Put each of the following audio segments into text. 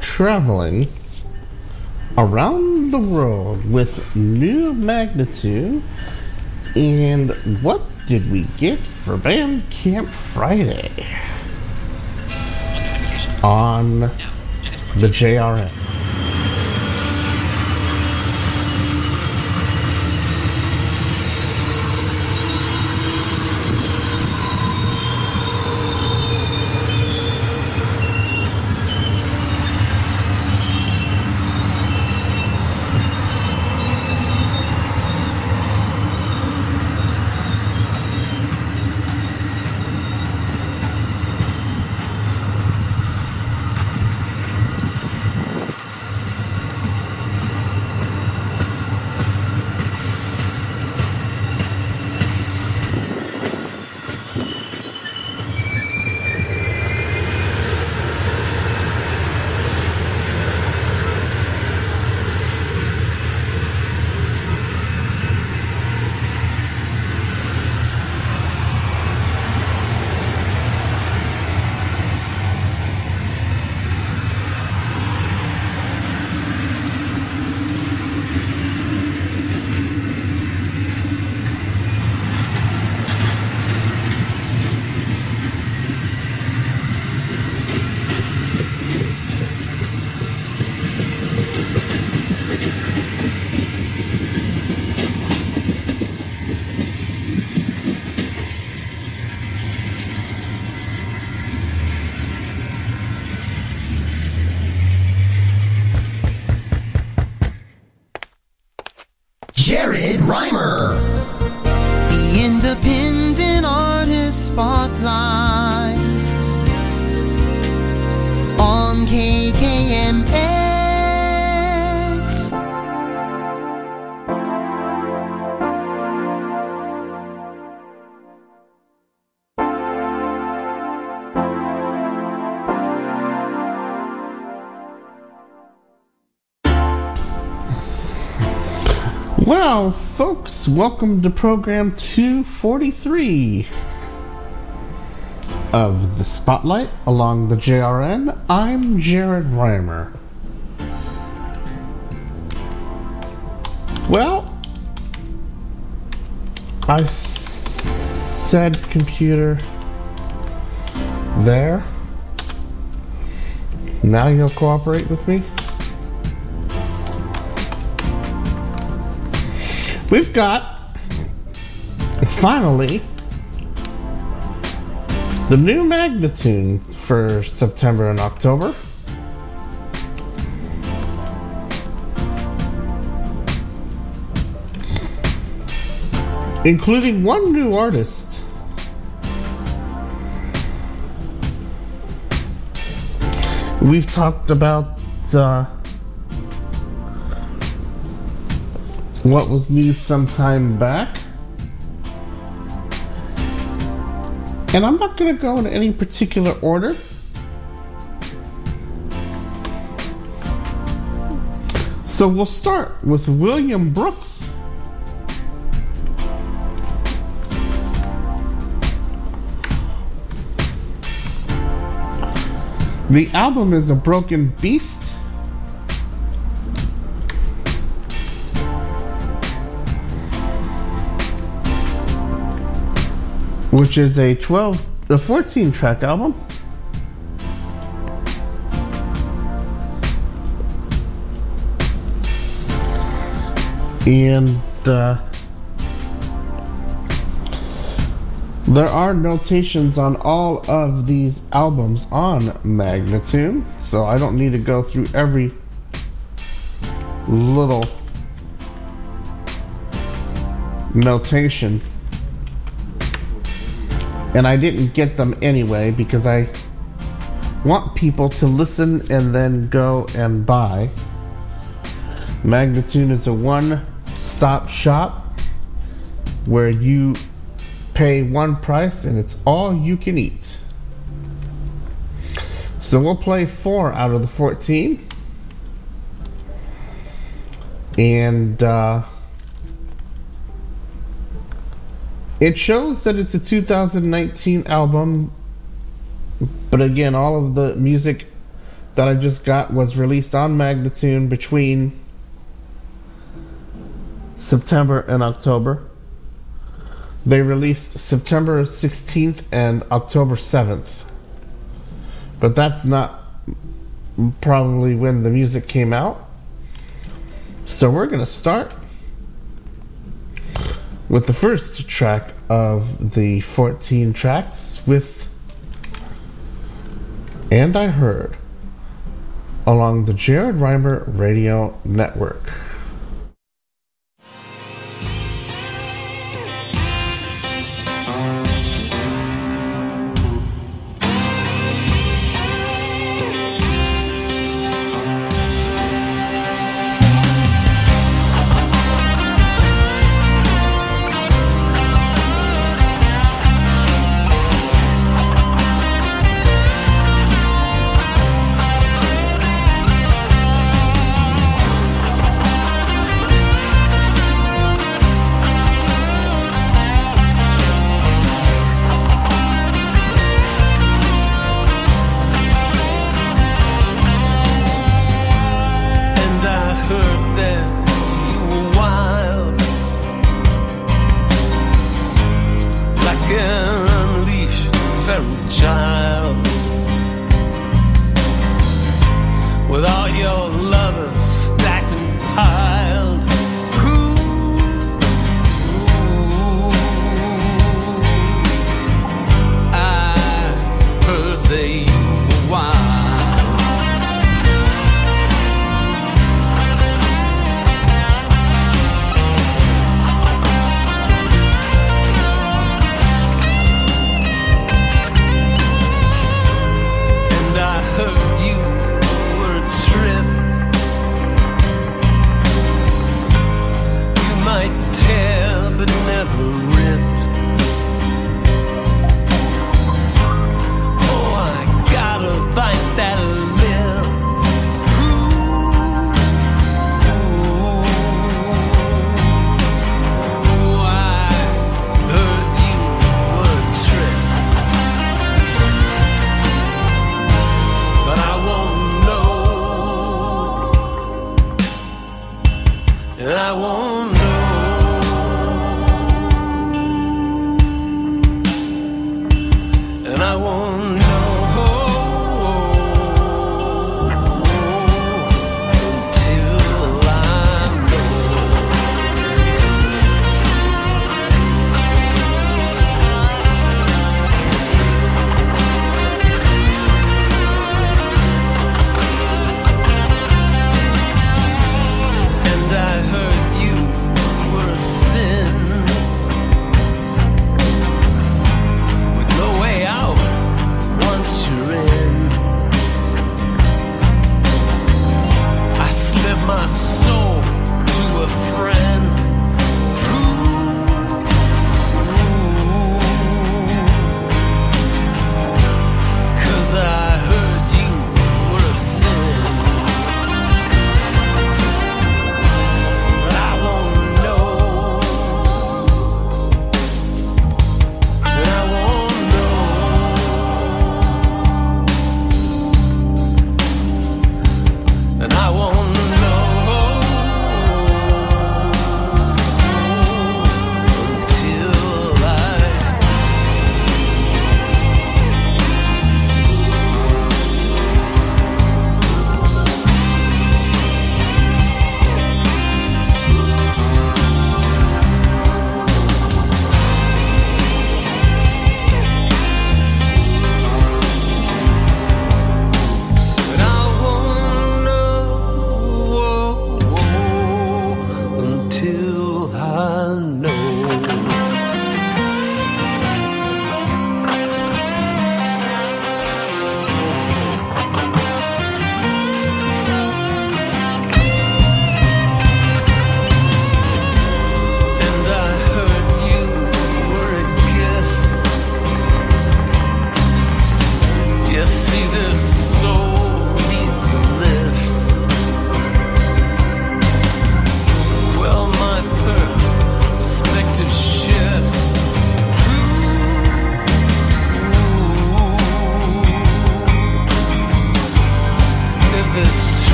Traveling around the world with new Magnatune. And what did we get for Bandcamp Friday? On the JRN. Well, folks, welcome to program 243 of the Spotlight along the JRN. I'm Jared Rimer. Well, I s- said computer there. Now you'll cooperate with me? We've got finally the new Magnatune for September and October. Including one new artist. We've talked about uh, what was new some time back. And I'm not going to go in any particular order. So we'll start with William Brooks. The album is A Broken Beast. Which is a 12 a 14 track album. And uh, there are notations on all of these albums on Magnatune, so I don't need to go through every little notation and I didn't get them anyway because I want people to listen and then go and buy. Magnatune is a one stop shop where you pay one price and it's all you can eat. So we'll play four out of the 14. And uh, it shows that it's a 2019 album, but again, all of the music that I just got was released on Magnatune between September and October. They released September 16th and October 7th. But that's not probably when the music came out. So we're going to start with the first track of the 14 tracks with And I Heard along the Jared Rimer Radio Network.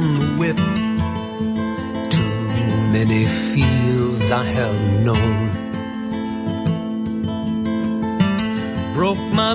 the whip. Too many fields I have known. Broke my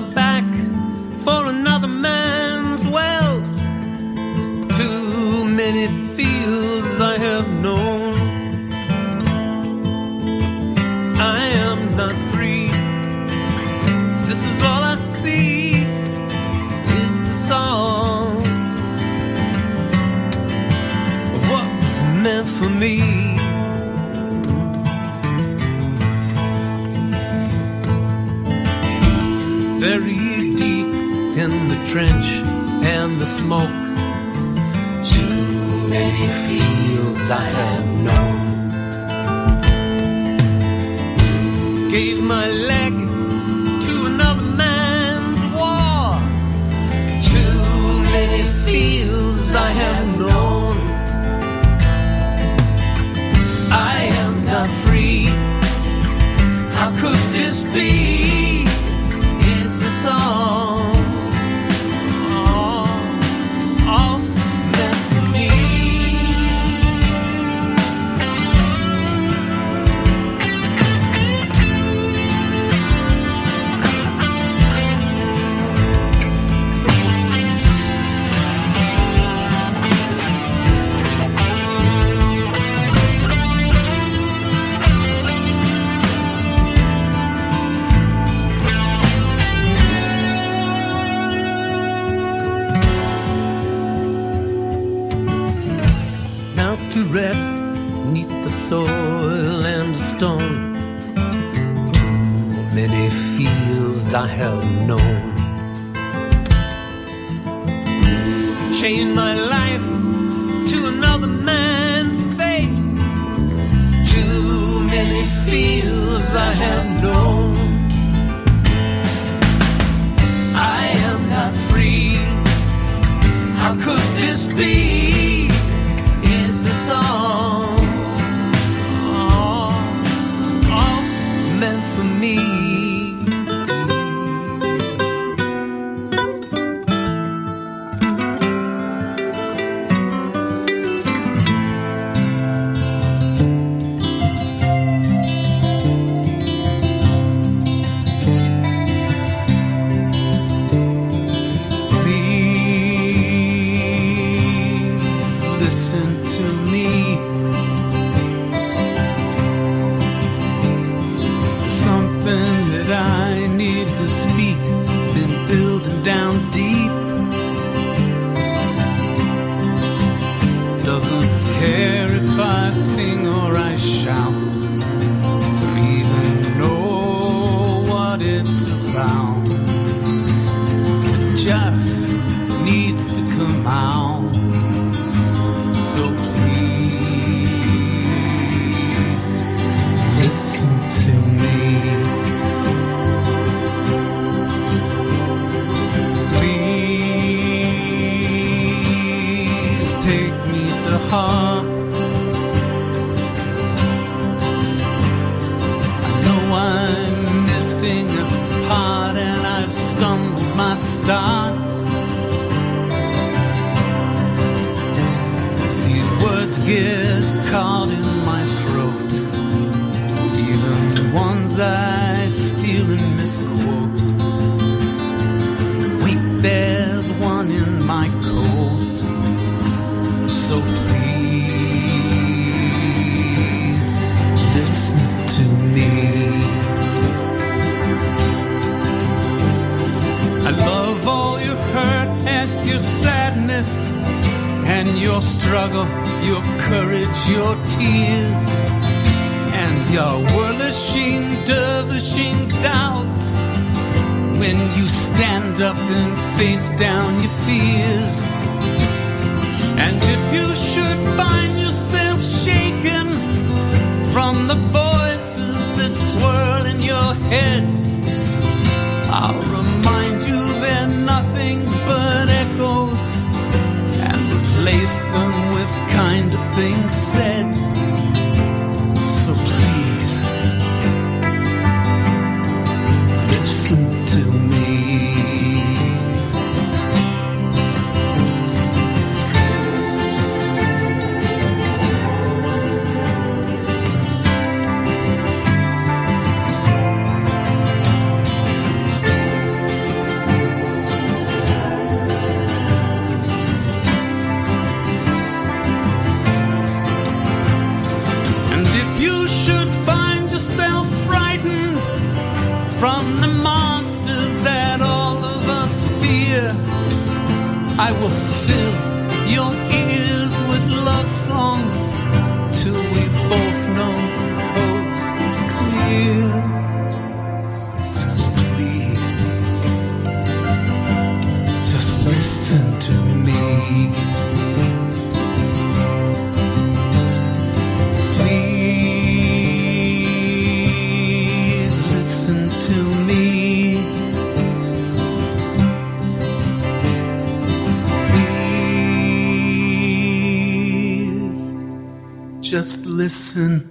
listen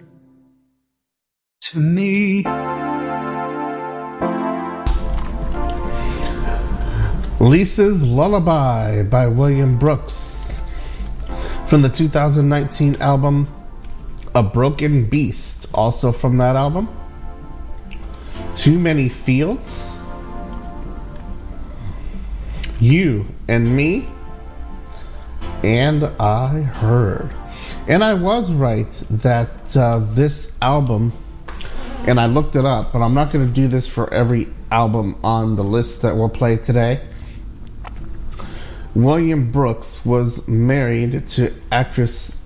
to me. Lisa's Lullaby by William Brooks from the 2019 album A Broken Beast, also from that album. Too Many Fields. You and Me. And I Heard. And I was right that uh, this album, and I looked it up, but I'm not going to do this for every album on the list that we'll play today. William Brooks was married to actress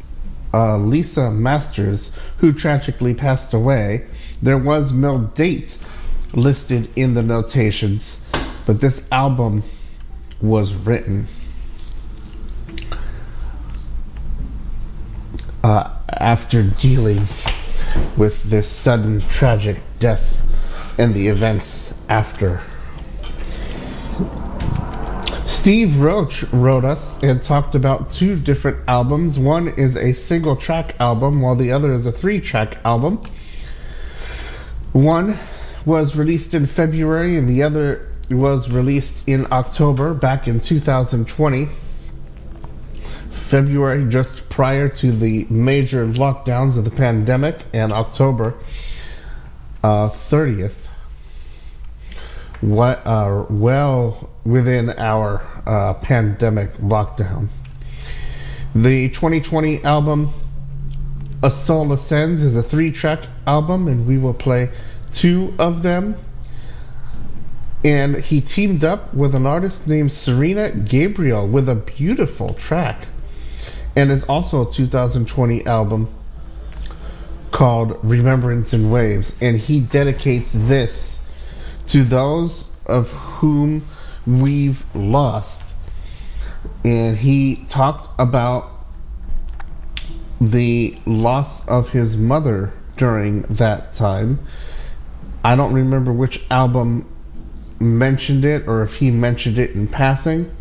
uh, Lisa Masters, who tragically passed away. There was no date listed in the notations, but this album was written uh, after dealing with this sudden tragic death and the events after. Steve Roach wrote us and talked about two different albums. One is a single track album, while the other is a three track album. One was released in February, and the other was released in October back in 2020. February, just prior to the major lockdowns of the pandemic, and October uh, 30th, what, uh, well within our uh, pandemic lockdown. The 2020 album, A Soul Ascends, is a three track album, and we will play two of them. And he teamed up with an artist named Serena Gabriel with a beautiful track. And is also a 2020 album called Remembrance in Waves. And he dedicates this to those of whom we've lost. And he talked about the loss of his mother during that time. I don't remember which album mentioned it or if he mentioned it in passing,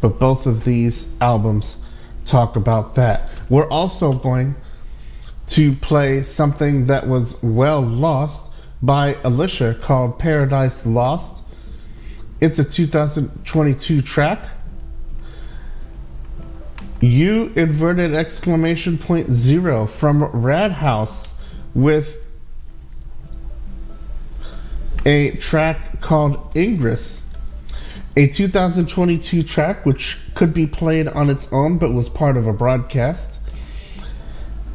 but both of these albums talk about that. We're also going to play something that was well lost by Elyssia called Paradise Lost. It's a 2022 track. You inverted exclamation point zero from Rad House with a track called Ingress, a 2022 track which could be played on its own but was part of a broadcast.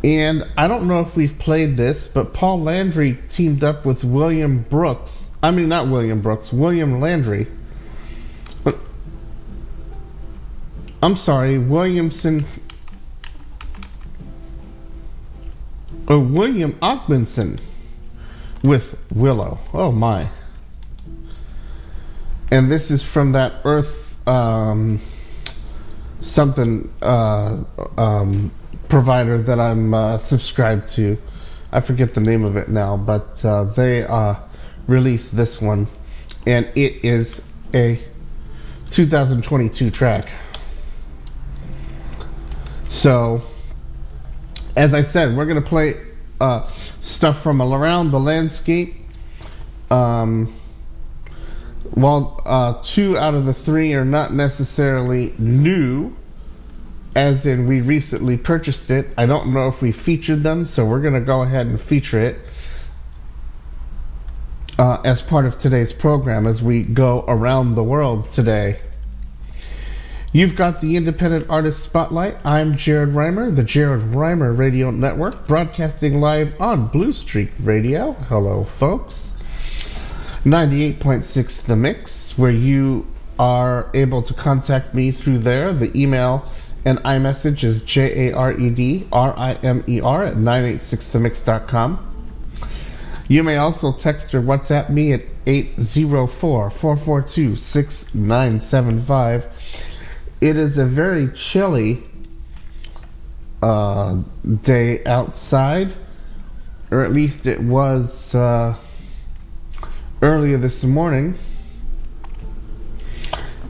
And I don't know if we've played this, but Paul Landry teamed up with William Brooks. I mean, not William Brooks, William Landry. I'm sorry, Williamson. Or William Ogmundson with Willow. Oh my. And this is from that Earth um, something uh, um, provider that I'm uh, subscribed to. I forget the name of it now, but uh, they uh, released this one, and it is a 2022 track. So, as I said, we're gonna play uh, stuff from around the landscape. Um, while uh, two out of the three are not necessarily new, as in we recently purchased it, I don't know if we featured them, so we're going to go ahead and feature it uh, as part of today's program as we go around the world today. You've got the Independent Artist Spotlight. I'm Jared Rimer, the Jared Rimer Radio Network, broadcasting live on Blue Streak Radio. Hello, folks. 98.6 The Mix, where you are able to contact me through there. The email and iMessage is J A R E D R I M E R at 986themix.com. You may also text or WhatsApp me at 804 442 6975 it is a very chilly uh, day outside, or at least it was uh, earlier this morning.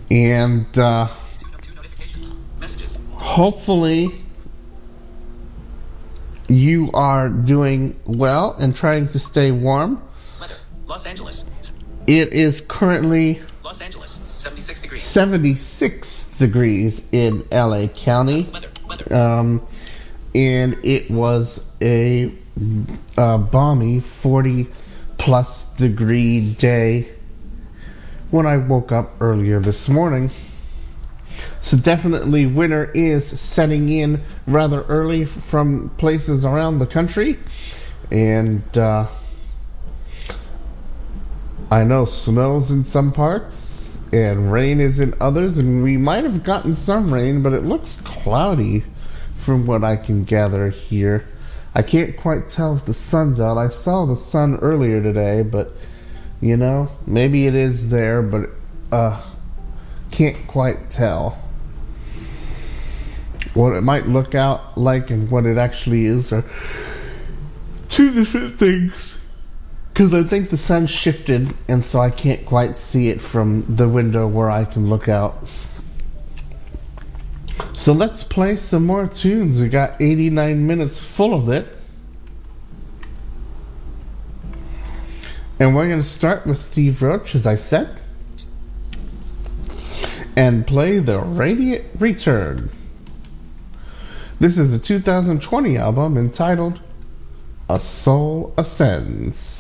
And uh, hopefully, you are doing well and trying to stay warm. Weather, Los Angeles. It is currently Los Angeles, 76 degrees. 76 degrees in LA County. Weather, weather. Um, and it was a, uh balmy 40 plus degree day when I woke up earlier this morning. So definitely winter is setting in rather early from places around the country. And uh, I know snows in some parts and rain is in others, and we might have gotten some rain, but it looks cloudy from what I can gather here. I can't quite tell if the sun's out. I saw the sun earlier today, but you know, maybe it is there, but uh, can't quite tell what it might look out like and what it actually is are two different things. Because I think the sun shifted, and so I can't quite see it from the window where I can look out. So let's play some more tunes. We got 89 minutes full of it. And we're going to start with Steve Roach, as I said, and play the Radiant Return. This is a 2020 album entitled A Soul Ascends.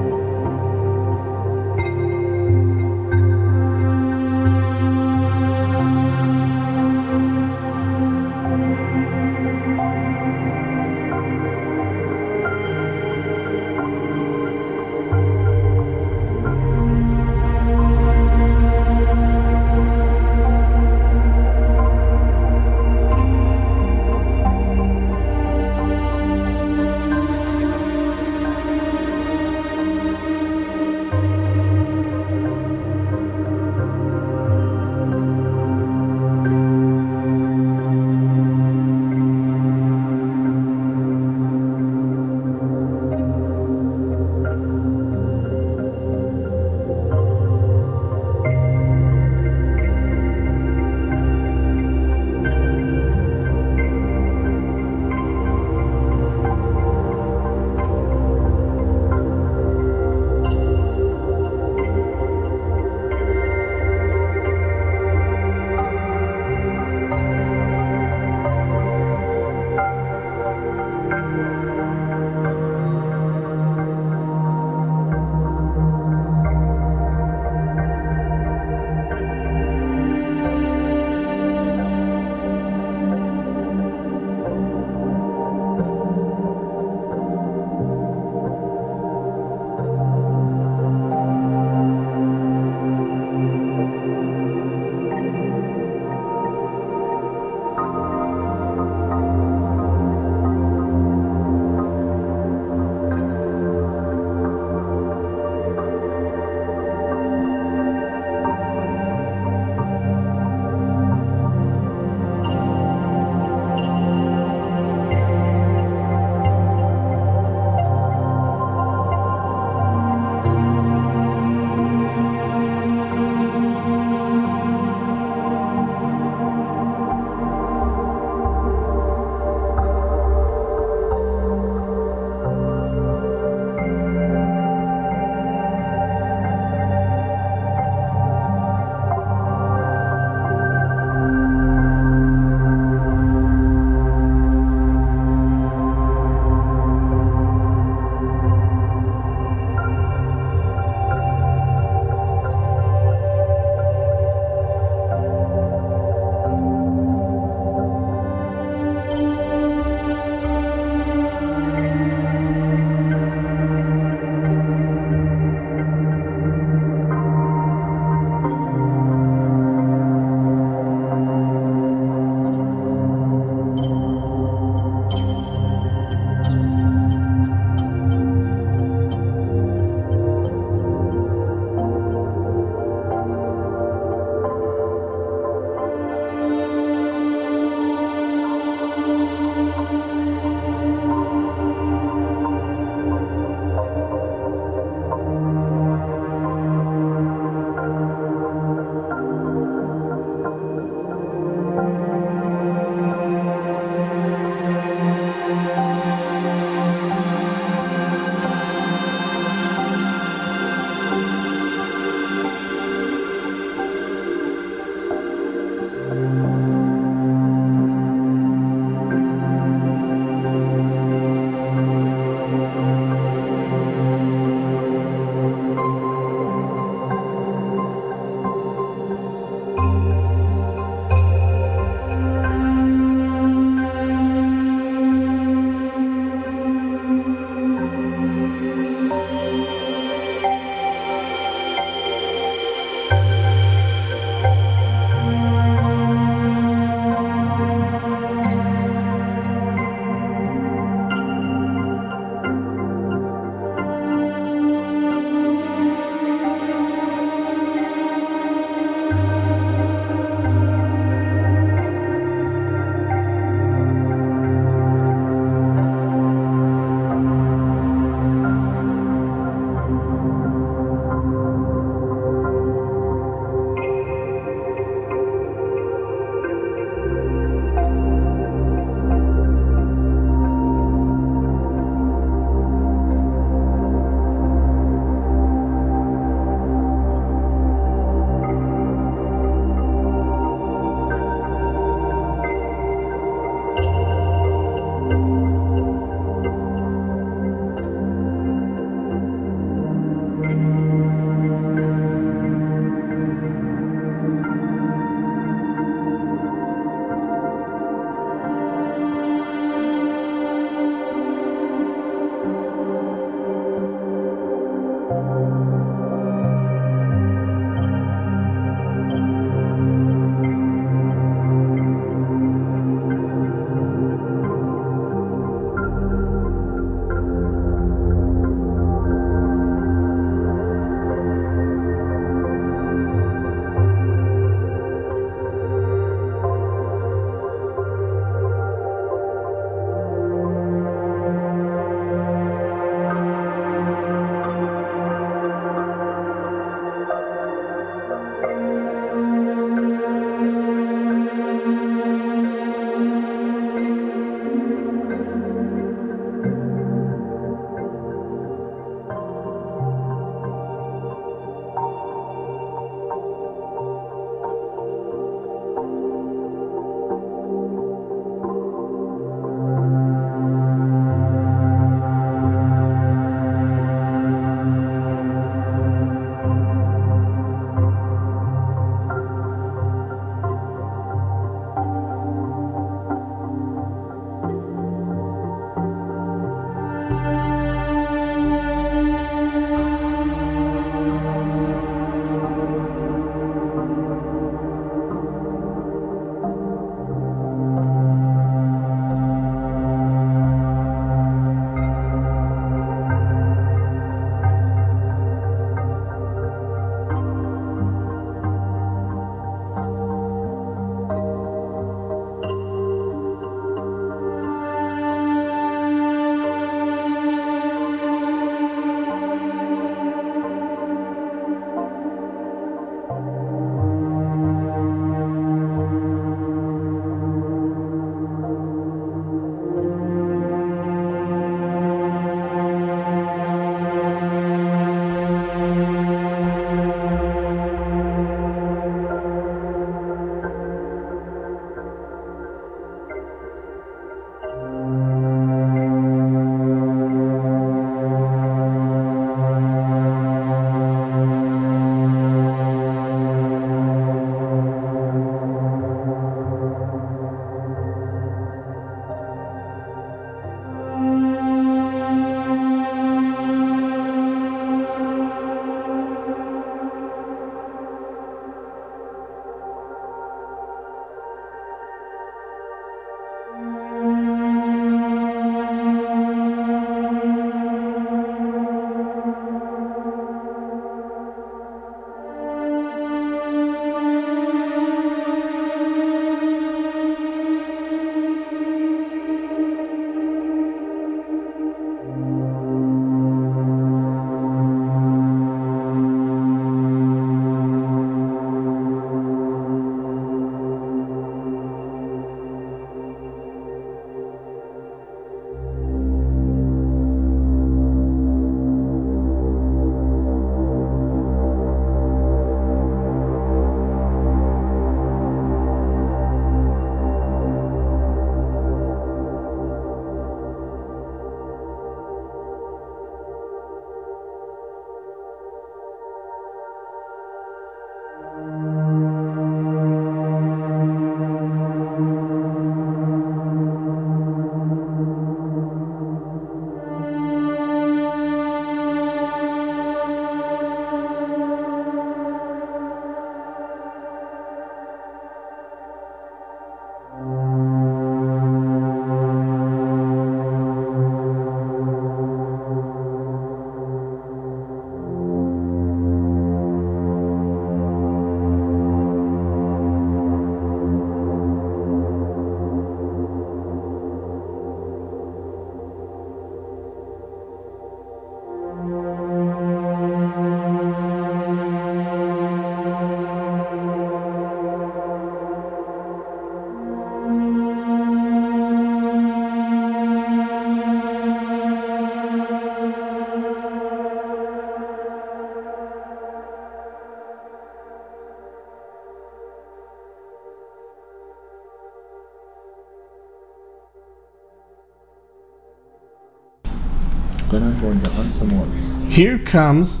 Comes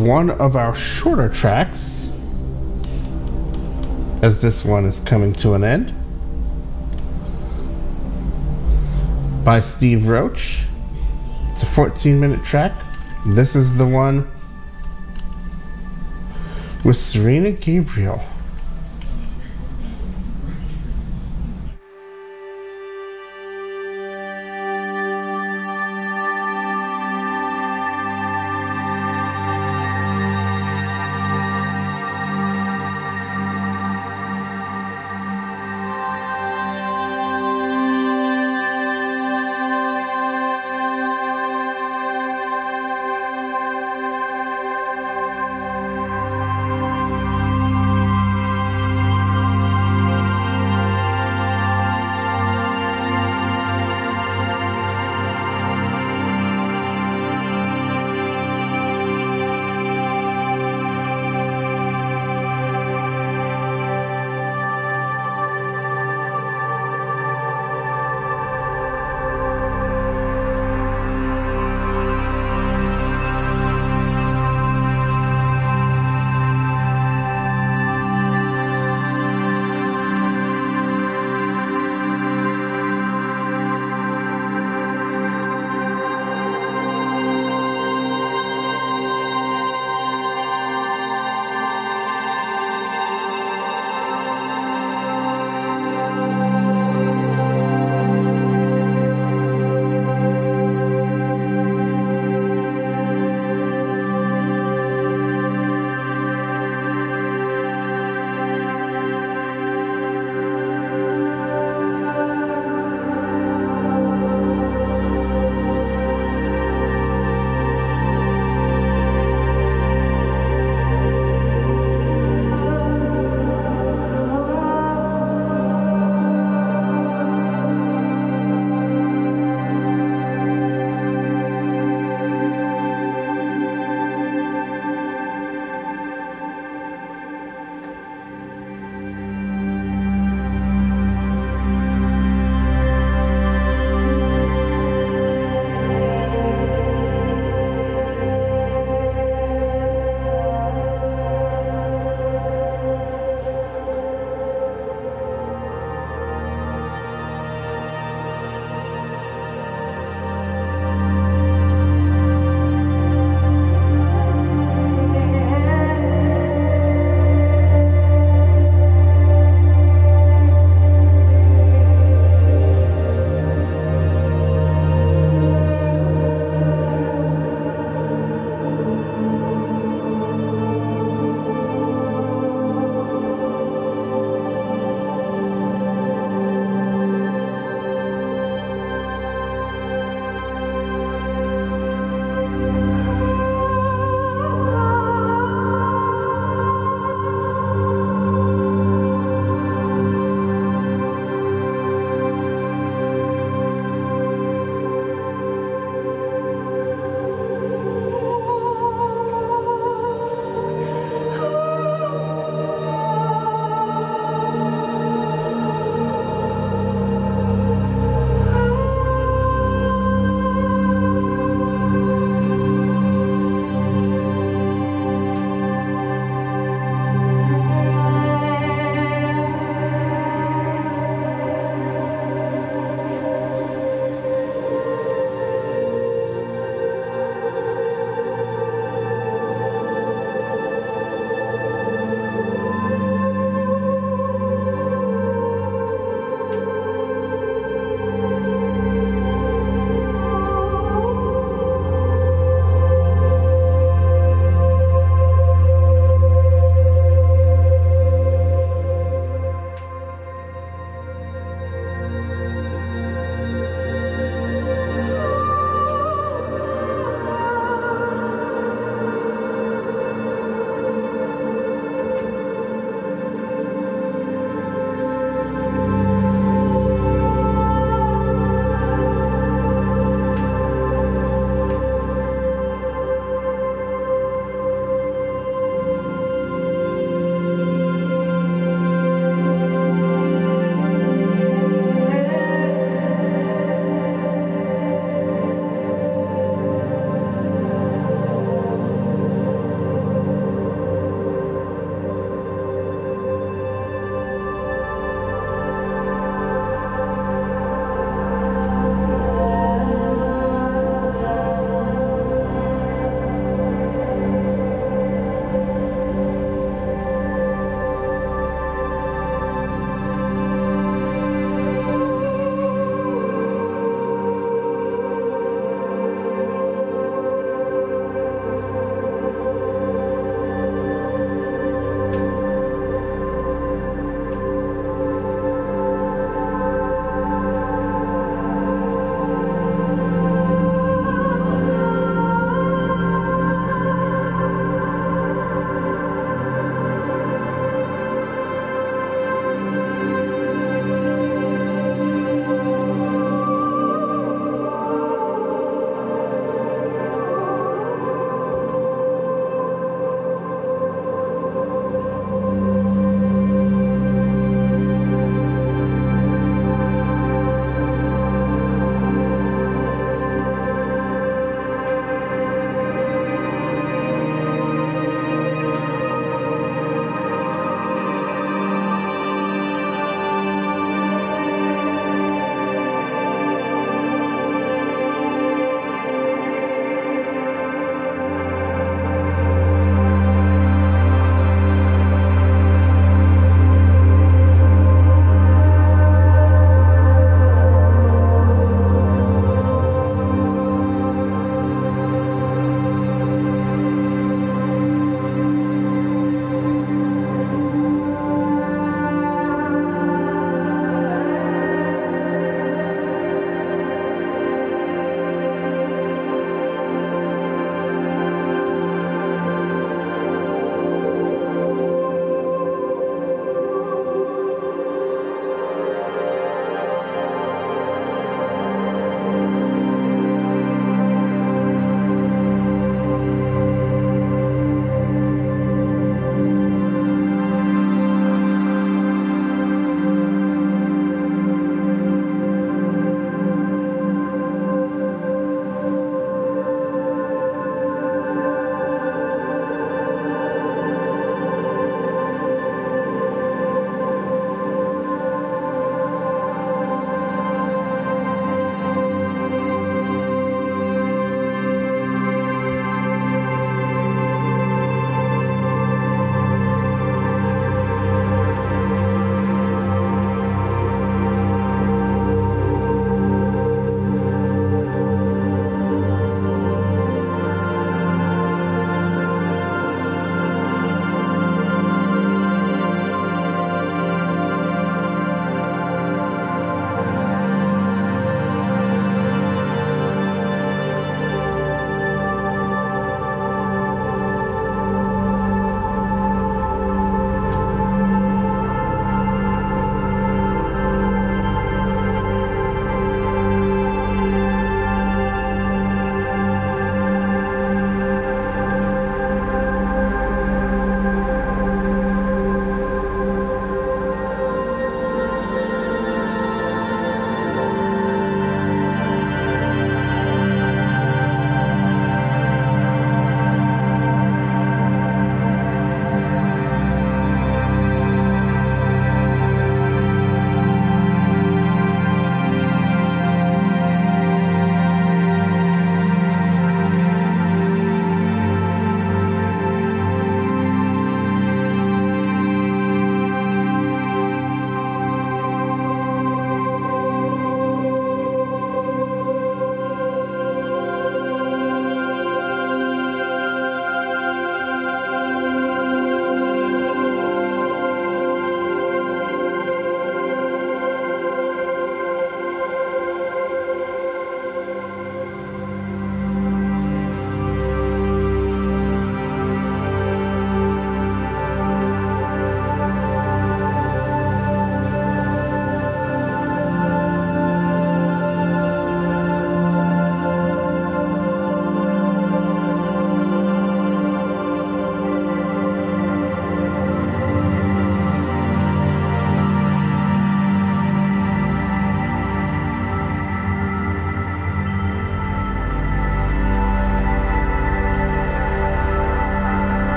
one of our shorter tracks, as this one is coming to an end, by Steve Roach. It's a 14 minute track. This is the one with Serena Gabriel.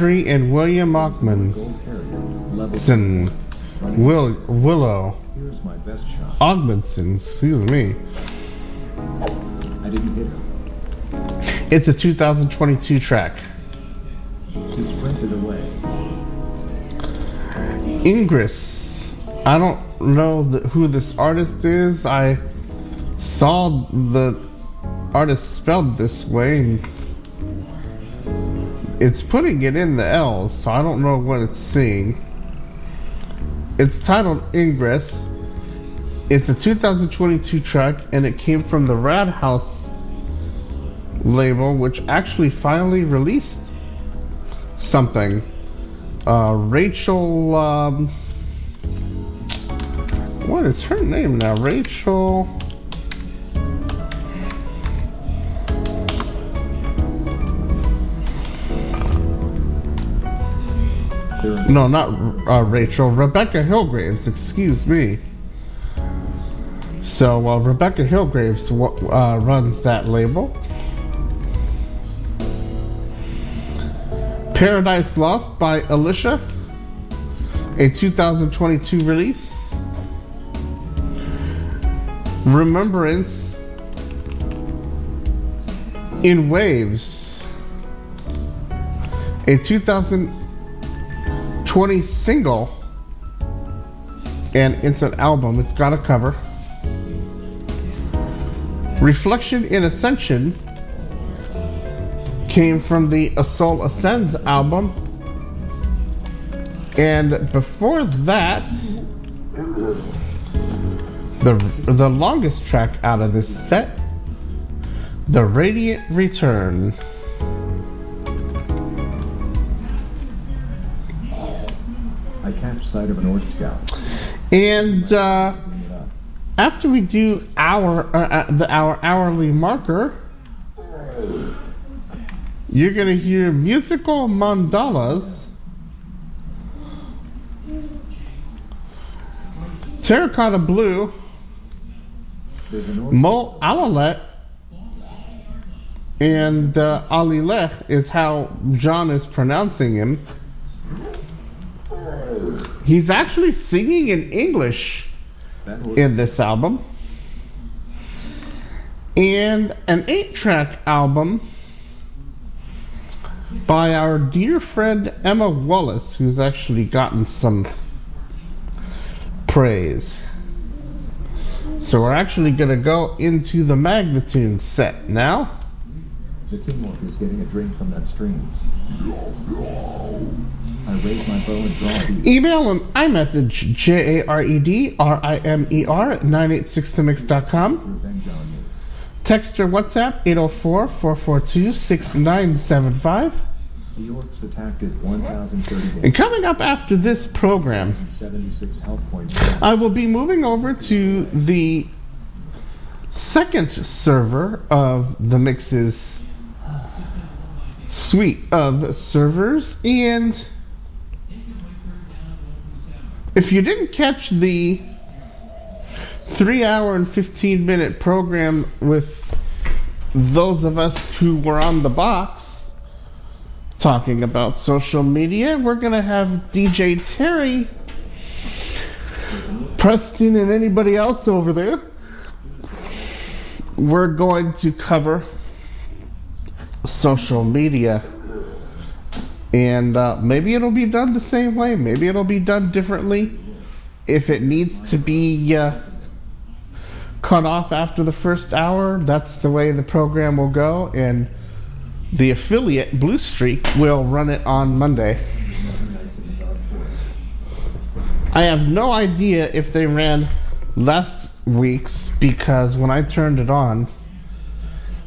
Terry and William Ogman. Gold carrier, level Son. running. Will Willow Here's my best shot. Ogmanson, excuse me. I didn't hit him. It's a 2022 track. He sprinted away. Ingress. I don't know the, who this artist is. I saw the artist spelled this way. And it's putting it in the L's, so I don't know what it's seeing. It's titled Ingress. It's a 2022 track, and it came from the Rad House label, which actually finally released something. Uh, Rachel, um, what is her name now? Rachel. No, not uh, Rachel. Rebecca Hillgraves. Excuse me. So uh, Rebecca Hillgraves uh, runs that label. Paradise Lost by Elyssia, a 2022 release. Remembrance in Waves, a 2020 single, and it's an album. It's got a cover. Reflection in Ascension came from the A Soul Ascends album. And before that, the the longest track out of this set, The Radiant Return. I catch sight of an Orc Scout. And uh, Bring it up. after we do our uh, uh, the our hourly marker, you're gonna hear musical mandalas, terracotta blue, Mo Alalet, and uh, Alileche is how John is pronouncing him. He's actually singing in English in this album. And an eight track album by our dear friend Emma Wallace, who's actually gotten some praise. So we're actually going to go into the Magnatune set now. The King Orc is getting a drink from that stream. I raise my bow and draw a bead. Email and iMessage J A R E D R I M E R 986themix.com. On me. Text or WhatsApp 804 442 6975. The Orcs attacked at 1,030 And coming up after this program, 76 health points. I will be moving over to the second server of the Mix's suite of servers. And if you didn't catch the three hour and 15 minute program with those of us who were on the box talking about social media, we're going to have DJ Terry, Preston, and anybody else over there. We're going to cover social media. And uh, maybe it'll be done the same way. Maybe it'll be done differently. If it needs to be uh, cut off after the first hour, that's the way the program will go. And the affiliate, Blue Streak, will run it on Monday. I have no idea if they ran last week's because when I turned it on,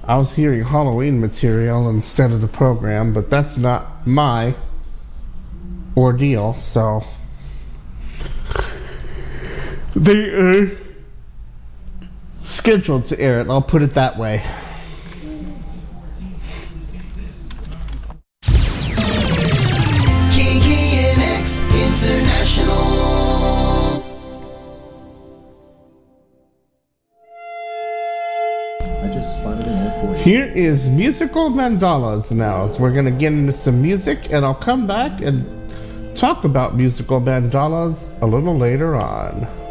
I was hearing Halloween material instead of the program, but that's not my ordeal, so they uh, scheduled to air it. I'll put it that way. Here is musical mandalas now. So we're going to get into some music, and I'll come back and talk about musical mandalas a little later on.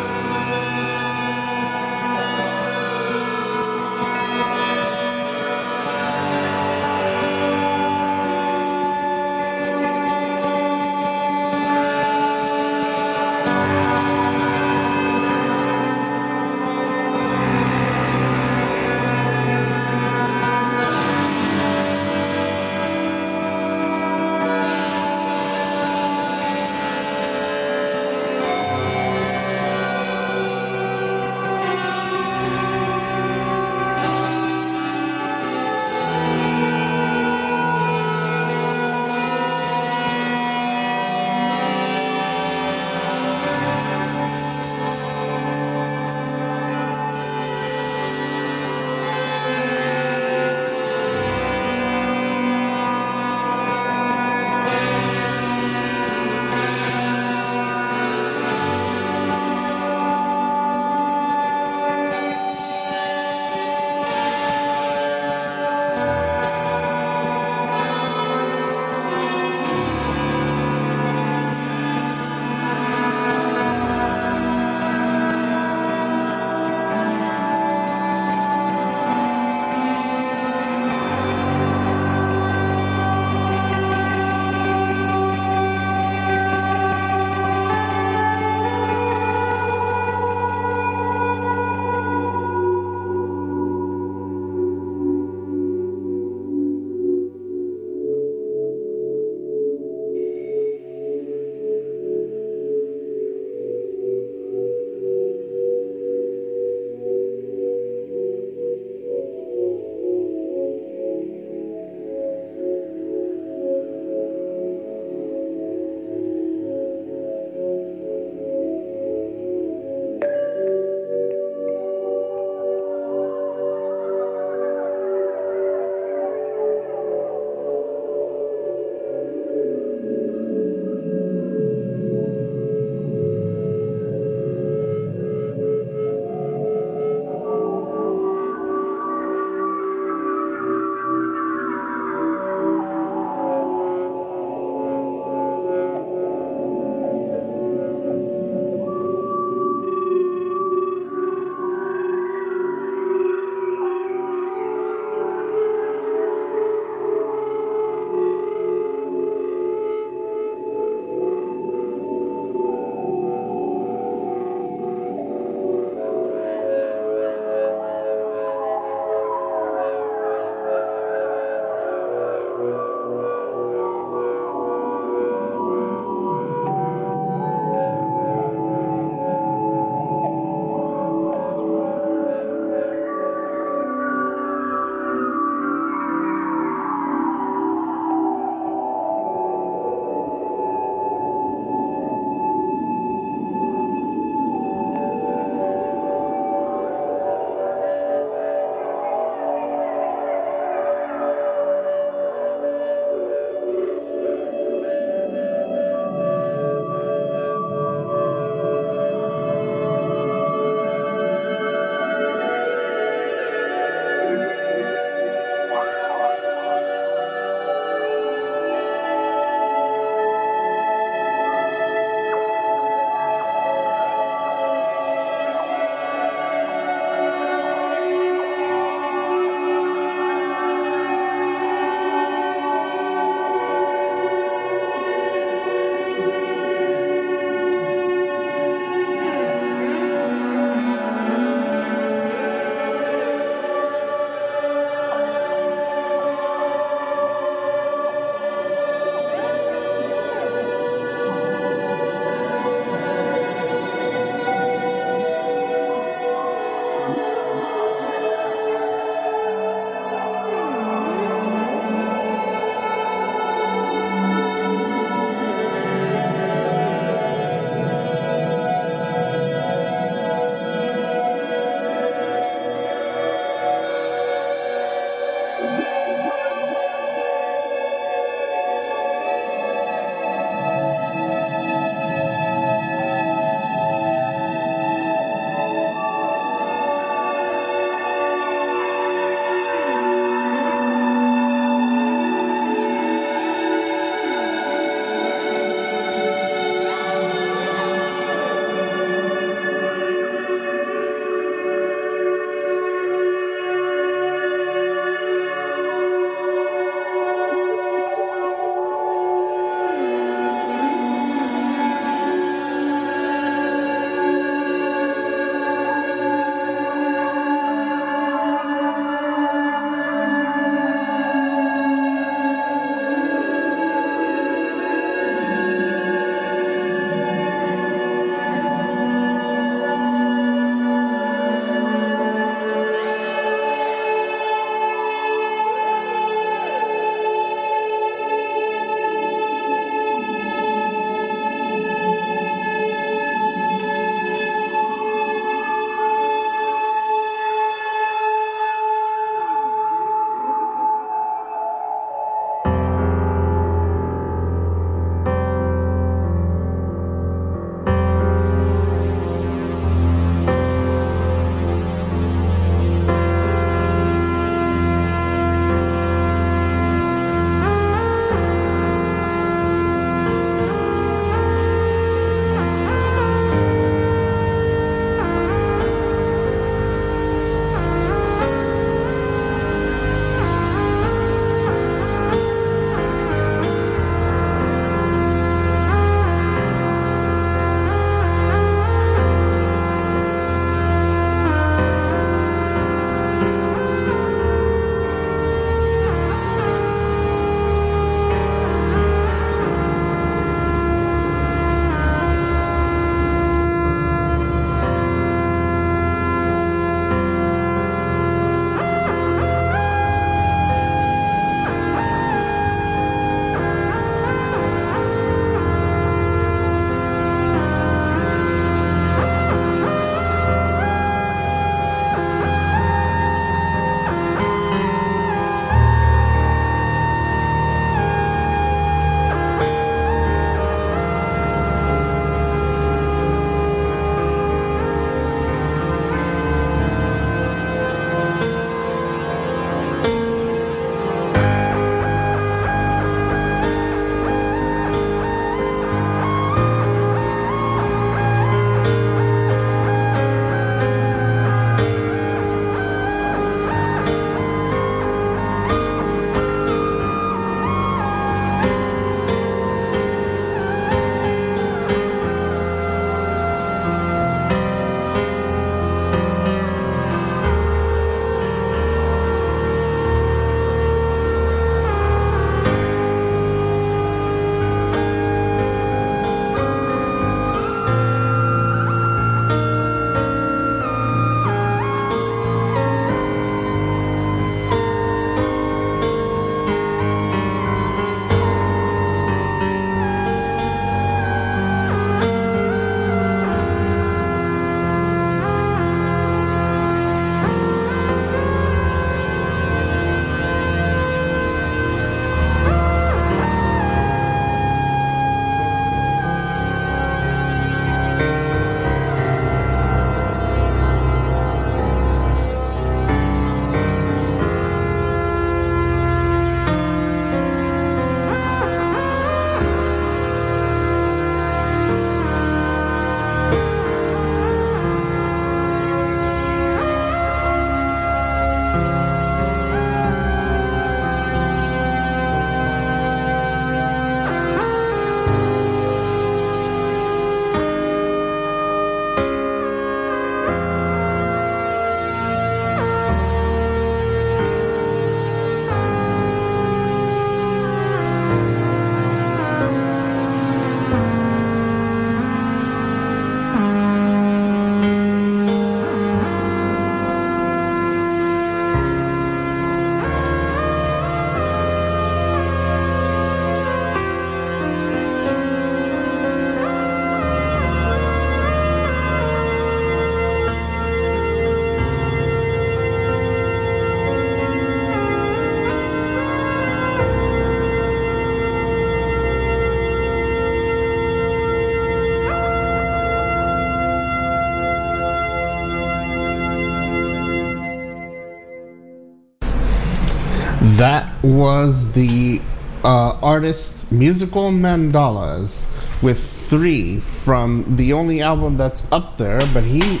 That was the uh, artist Musical Mandalas with three from the only album that's up there, but he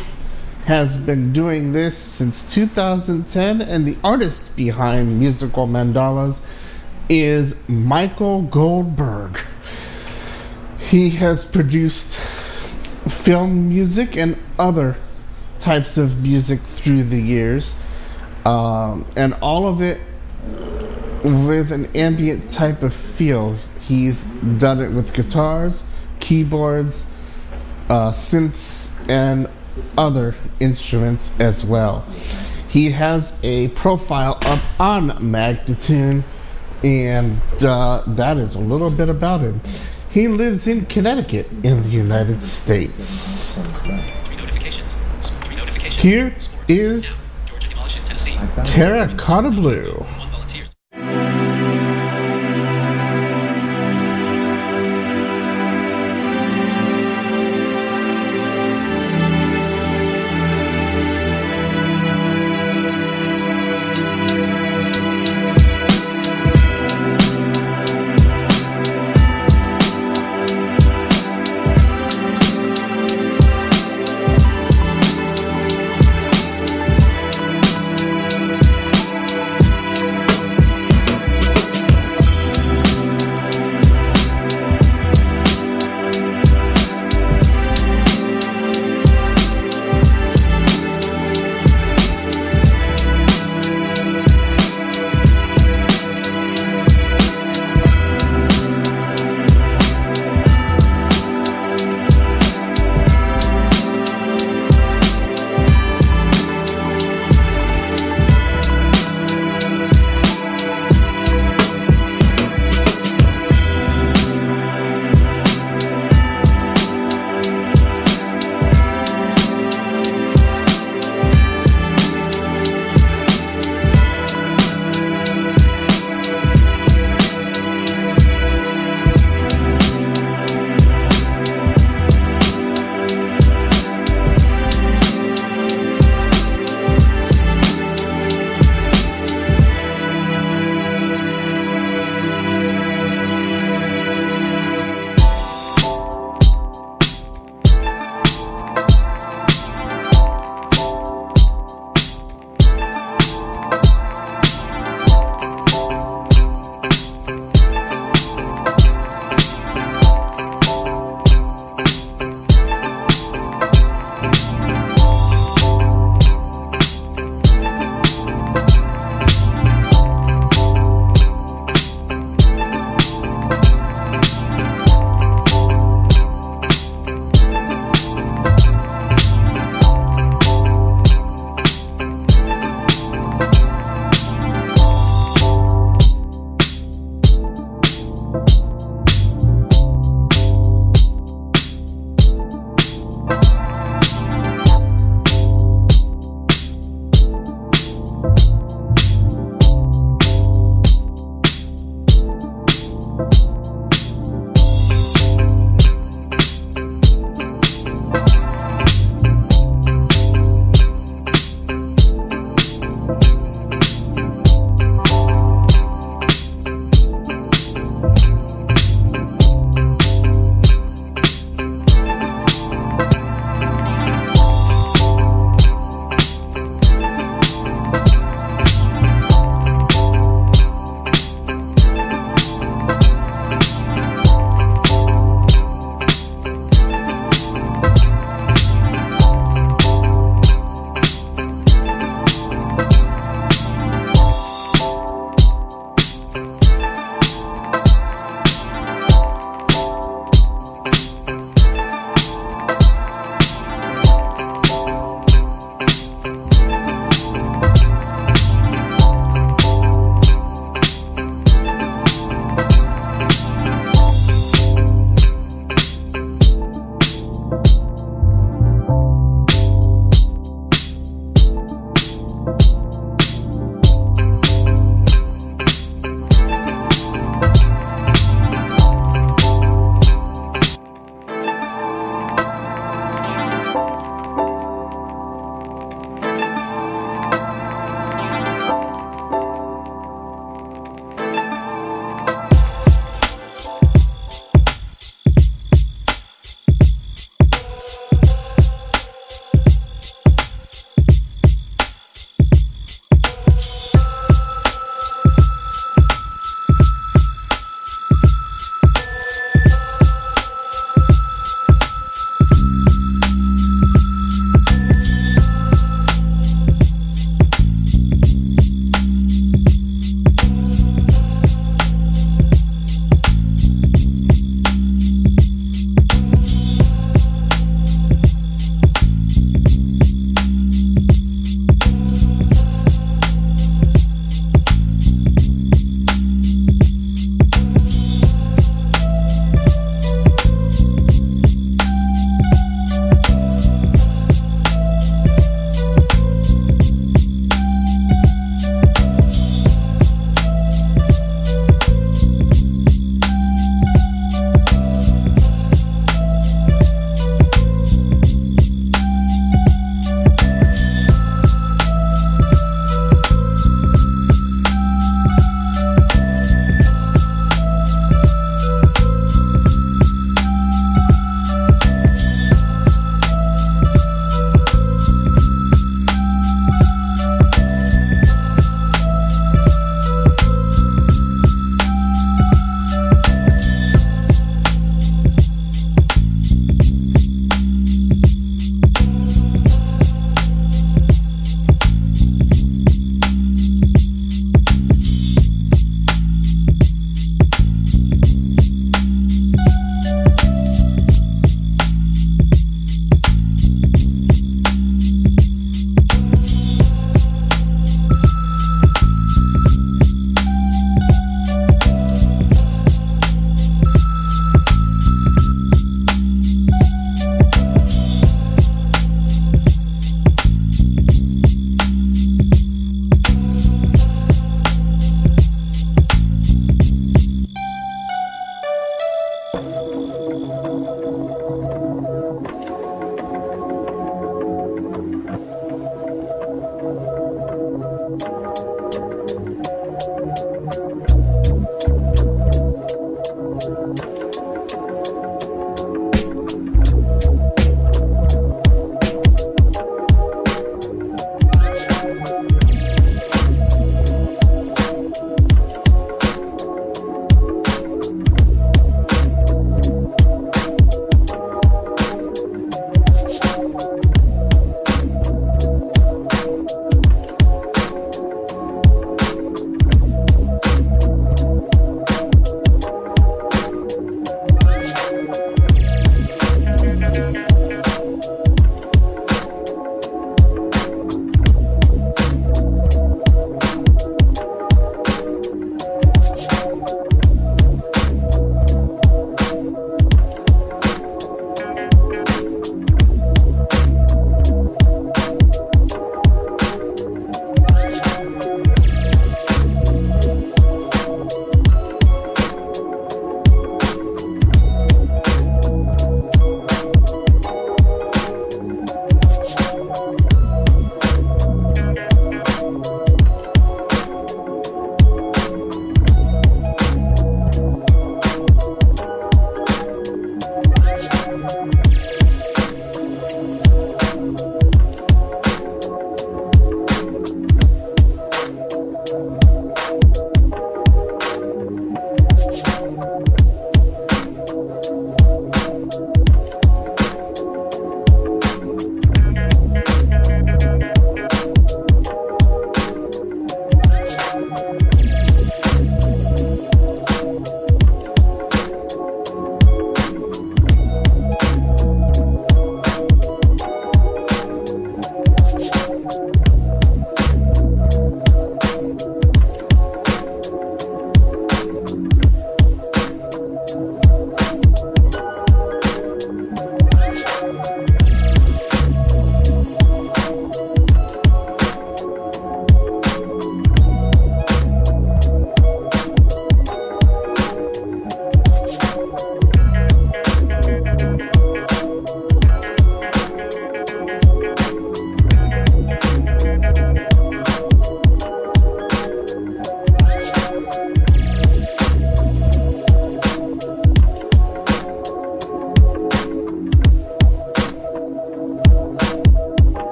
has been doing this since 2010, and the artist behind Musical Mandalas is Michael Goldberg. He has produced film music and other types of music through the years, um, and all of it with an ambient type of feel. He's done it with guitars, keyboards, uh, synths, and other instruments as well. He has a profile up on Magnatune, and uh, that is a little bit about him. He lives in Connecticut in the United States. Three notifications. Three notifications. Here is Now, Georgia demolishes Tennessee. I found Terracotta Blue.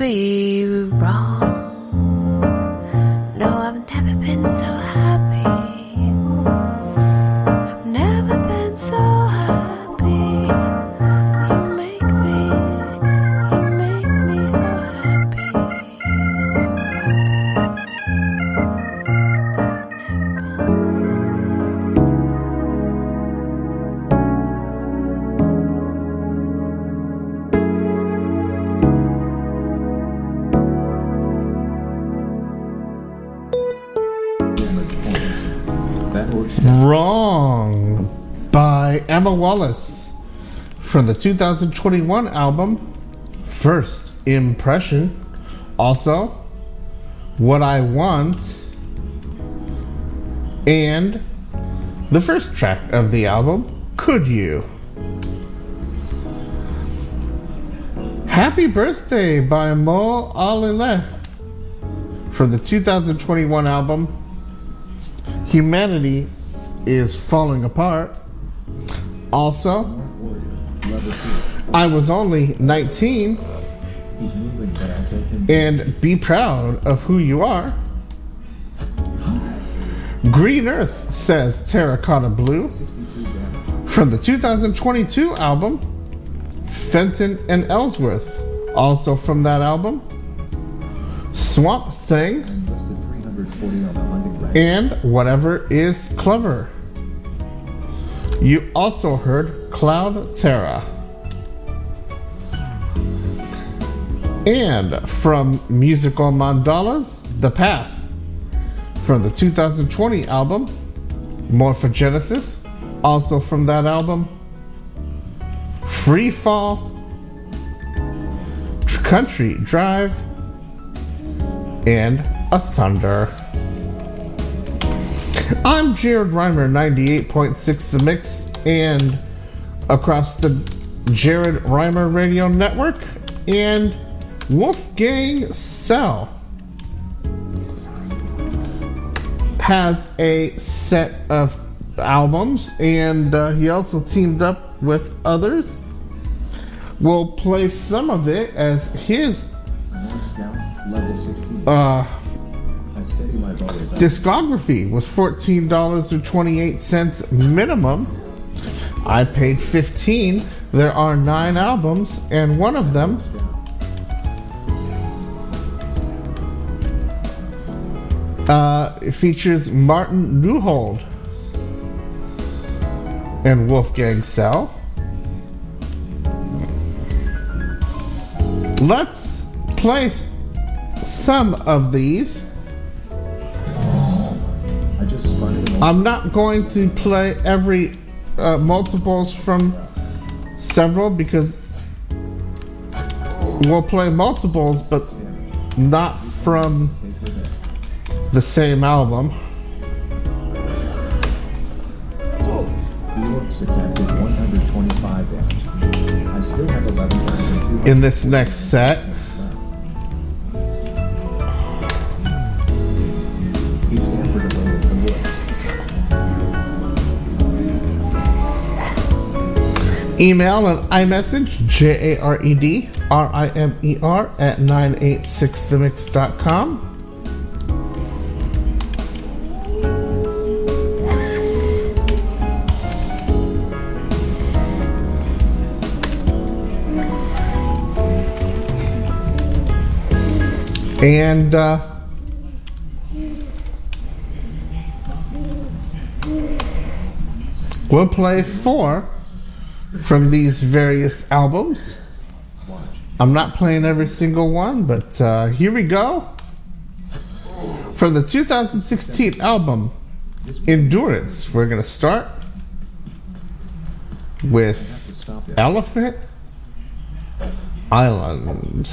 be From the 2021 album First Impression. Also, What I Want and the first track of the album, Could You? Happy Birthday by Moh Alileche from the 2021 album Humanity is Falling Apart. Also, I was only 19. And be proud of who you are. Green Earth says Terracotta Blue from the 2022 album Fenton and Ellsworth, also from that album. Swamp Thing and Whatever is Clever you also heard Cloud Terra. And from Musical Mandalas, The Path. From the 2020 album, Morphogenesis. Also from that album, Free Fall, Country Drive, and Asunder. I'm Jared Rimer, 98.6 The Mix, and across the Jared Rimer Radio Network, and Wolfgang Gsell has a set of albums, and uh, he also teamed up with others. We'll play some of it as his level 16. uh, Discography was fourteen dollars or twenty eight cents minimum. I paid 15. There are nine albums, and one of them uh, features Martin Newhold and Wolfgang Gsell. Let's place some of these. I'm not going to play every uh, multiples from several because we'll play multiples, but not from Take your head. the same album. The orcs attacked at 125 damage. I still have 11,200 In this next set, email and iMessage J A R E D R I M E R at 986themix.com. And uh, we'll play four from these various albums. I'm not playing every single one, but uh, here we go. From the 2016 album Endurance, we're going to start with. Elephant Island.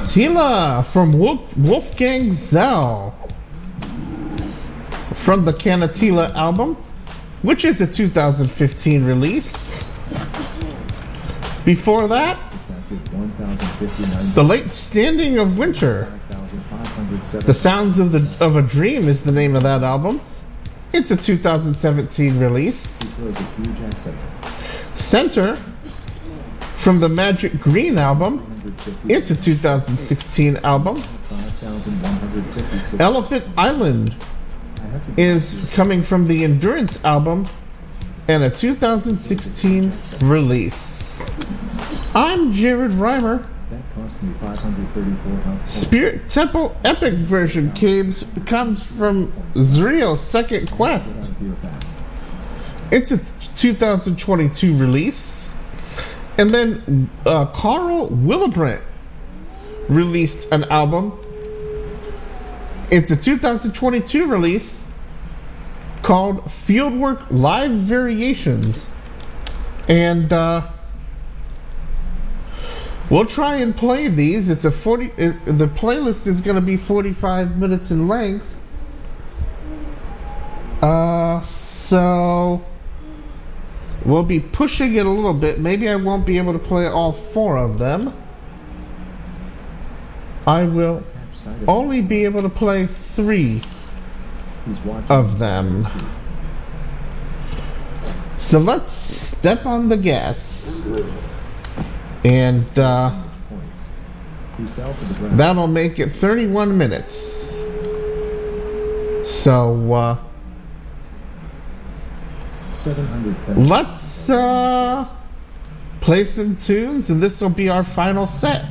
Canotila from Wolf, Wolfgang Gsell. From the Canotila album, which is a 2015 release. Before that, The Late Standing of Winter. The Sounds of the of a Dream is the name of that album. It's a 2017 release. Center from the Magic Green album. 150. It's a 2016 album. Elephant Island I have to is coming from the Endurance album and a 2016 release. I'm Jared Rimer. That cost me 534 health points. Spirit Temple Epic version comes, comes from ZREO's second quest. out of here fast. It's a 2022 release. And then uh, Carl Willebrant released an album. It's a 2022 release called Fieldwork Live Variations. And uh, we'll try and play these. It's a 40 it, the playlist is going to be 45 minutes in length. Uh so We'll be pushing it a little bit. Maybe I won't be able to play all four of them. I will only be able to play three of them. So let's step on the gas. And uh, that'll make it 31 minutes. So uh, 710. let's uh, play some tunes, and this will be our final set.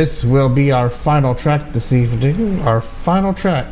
This will be our final track this evening. Our final track.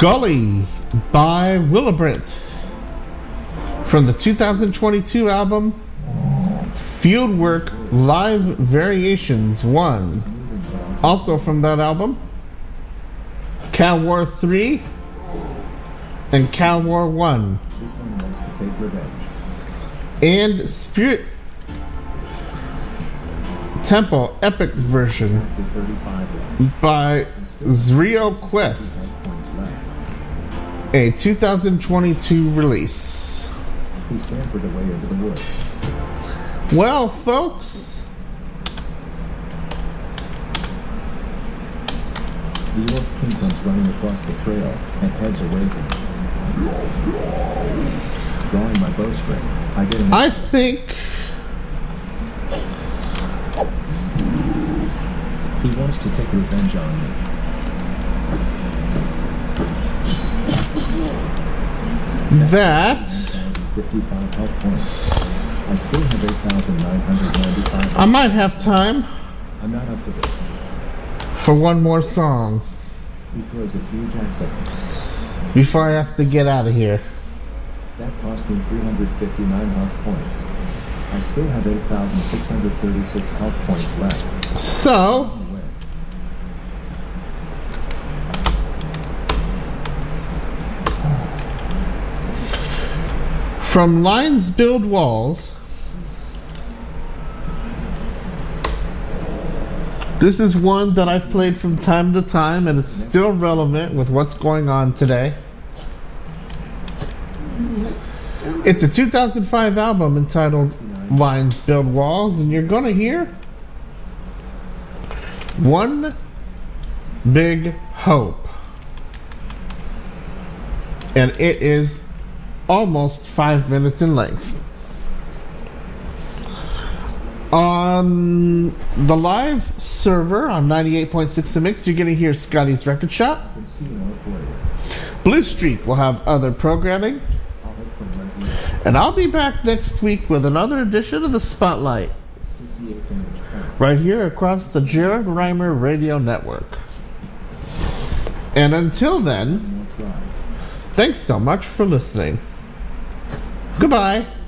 Gully by Willebrant from the 2022 album Fieldwork Live Variations 1. Moving, but I'll take Also from that album, Cowwarr 3 and Cowwarr 1. This one wants to take revenge. And Spirit Temple Epic version Back to 35 rounds. by ZREO Quest. A 2022 release. He scampered away into the woods. Well, folks, The York King comes running across the trail and heads away from me. Drawing my bowstring, I get an I think He wants to take revenge on me. That 1,055 health points. I still have 8,995. I might have time I'm not up to this. for one more song throws a huge me. before I have to get out of here. That cost me 359 health points. I still have 8,636 health points left. So, Away. From Lines Build Walls, this is one that I've played from time to time and it's still relevant with what's going on today. It's a 2005 album entitled Lines Build Walls, and you're going to hear One Big Hope. And it is almost five minutes in length. On the live server on 98.6 The Mix, you're going to hear Scotty's Record Shop. Blue Streak will have other programming. And I'll be back next week with another edition of the Spotlight 58 damage points. right here across the Jared Rimer Radio Network. And until then, thanks so much for listening. Goodbye.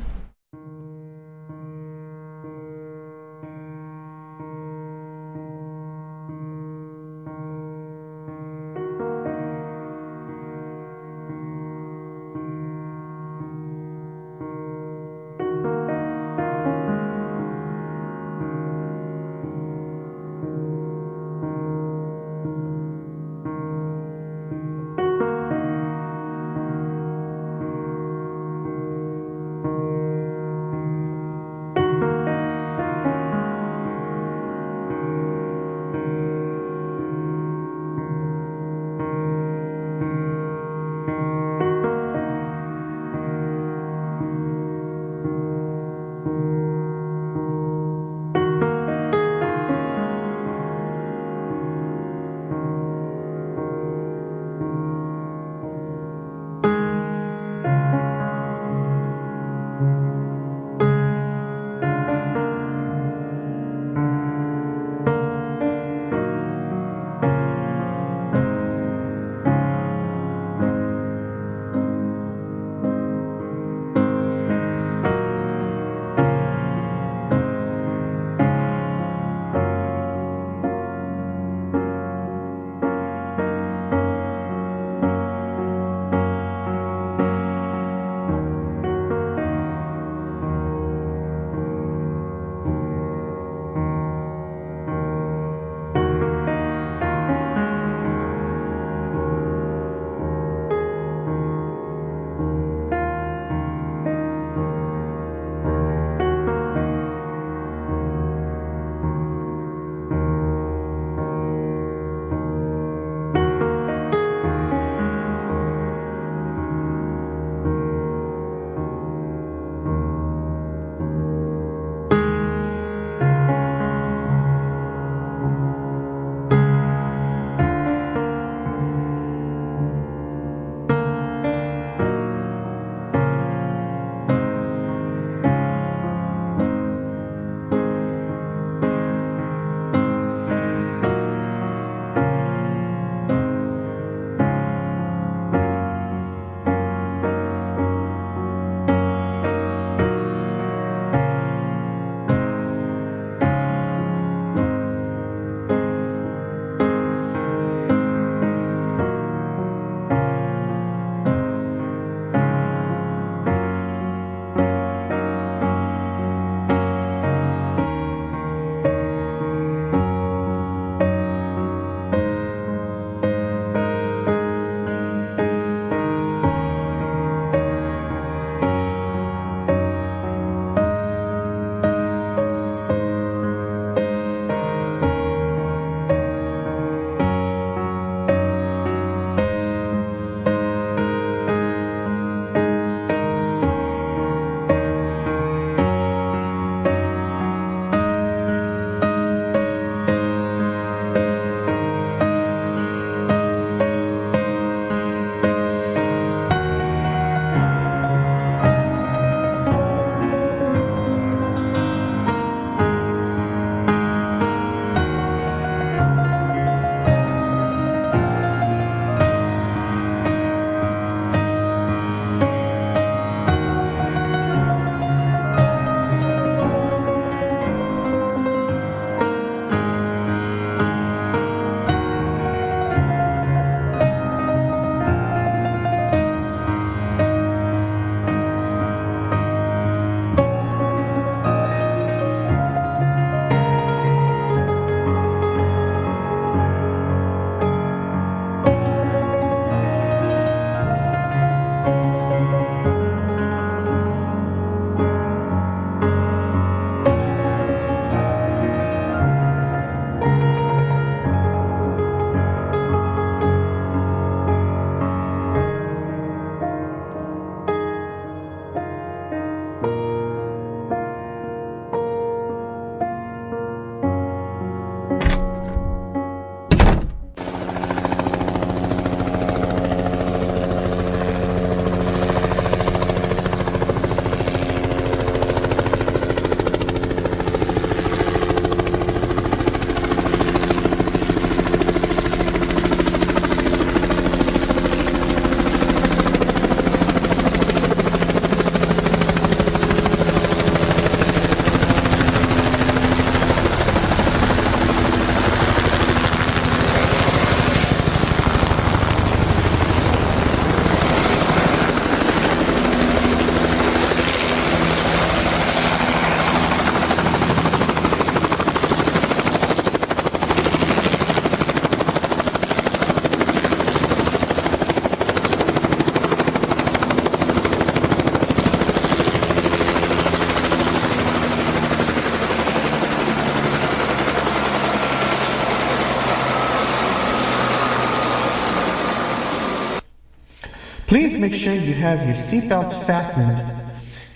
Make sure you have your seatbelts fastened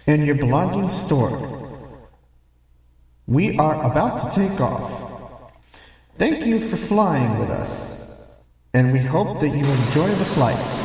and your belongings stored. We are about to take off. Thank you for flying with us, and we hope that you enjoy the flight.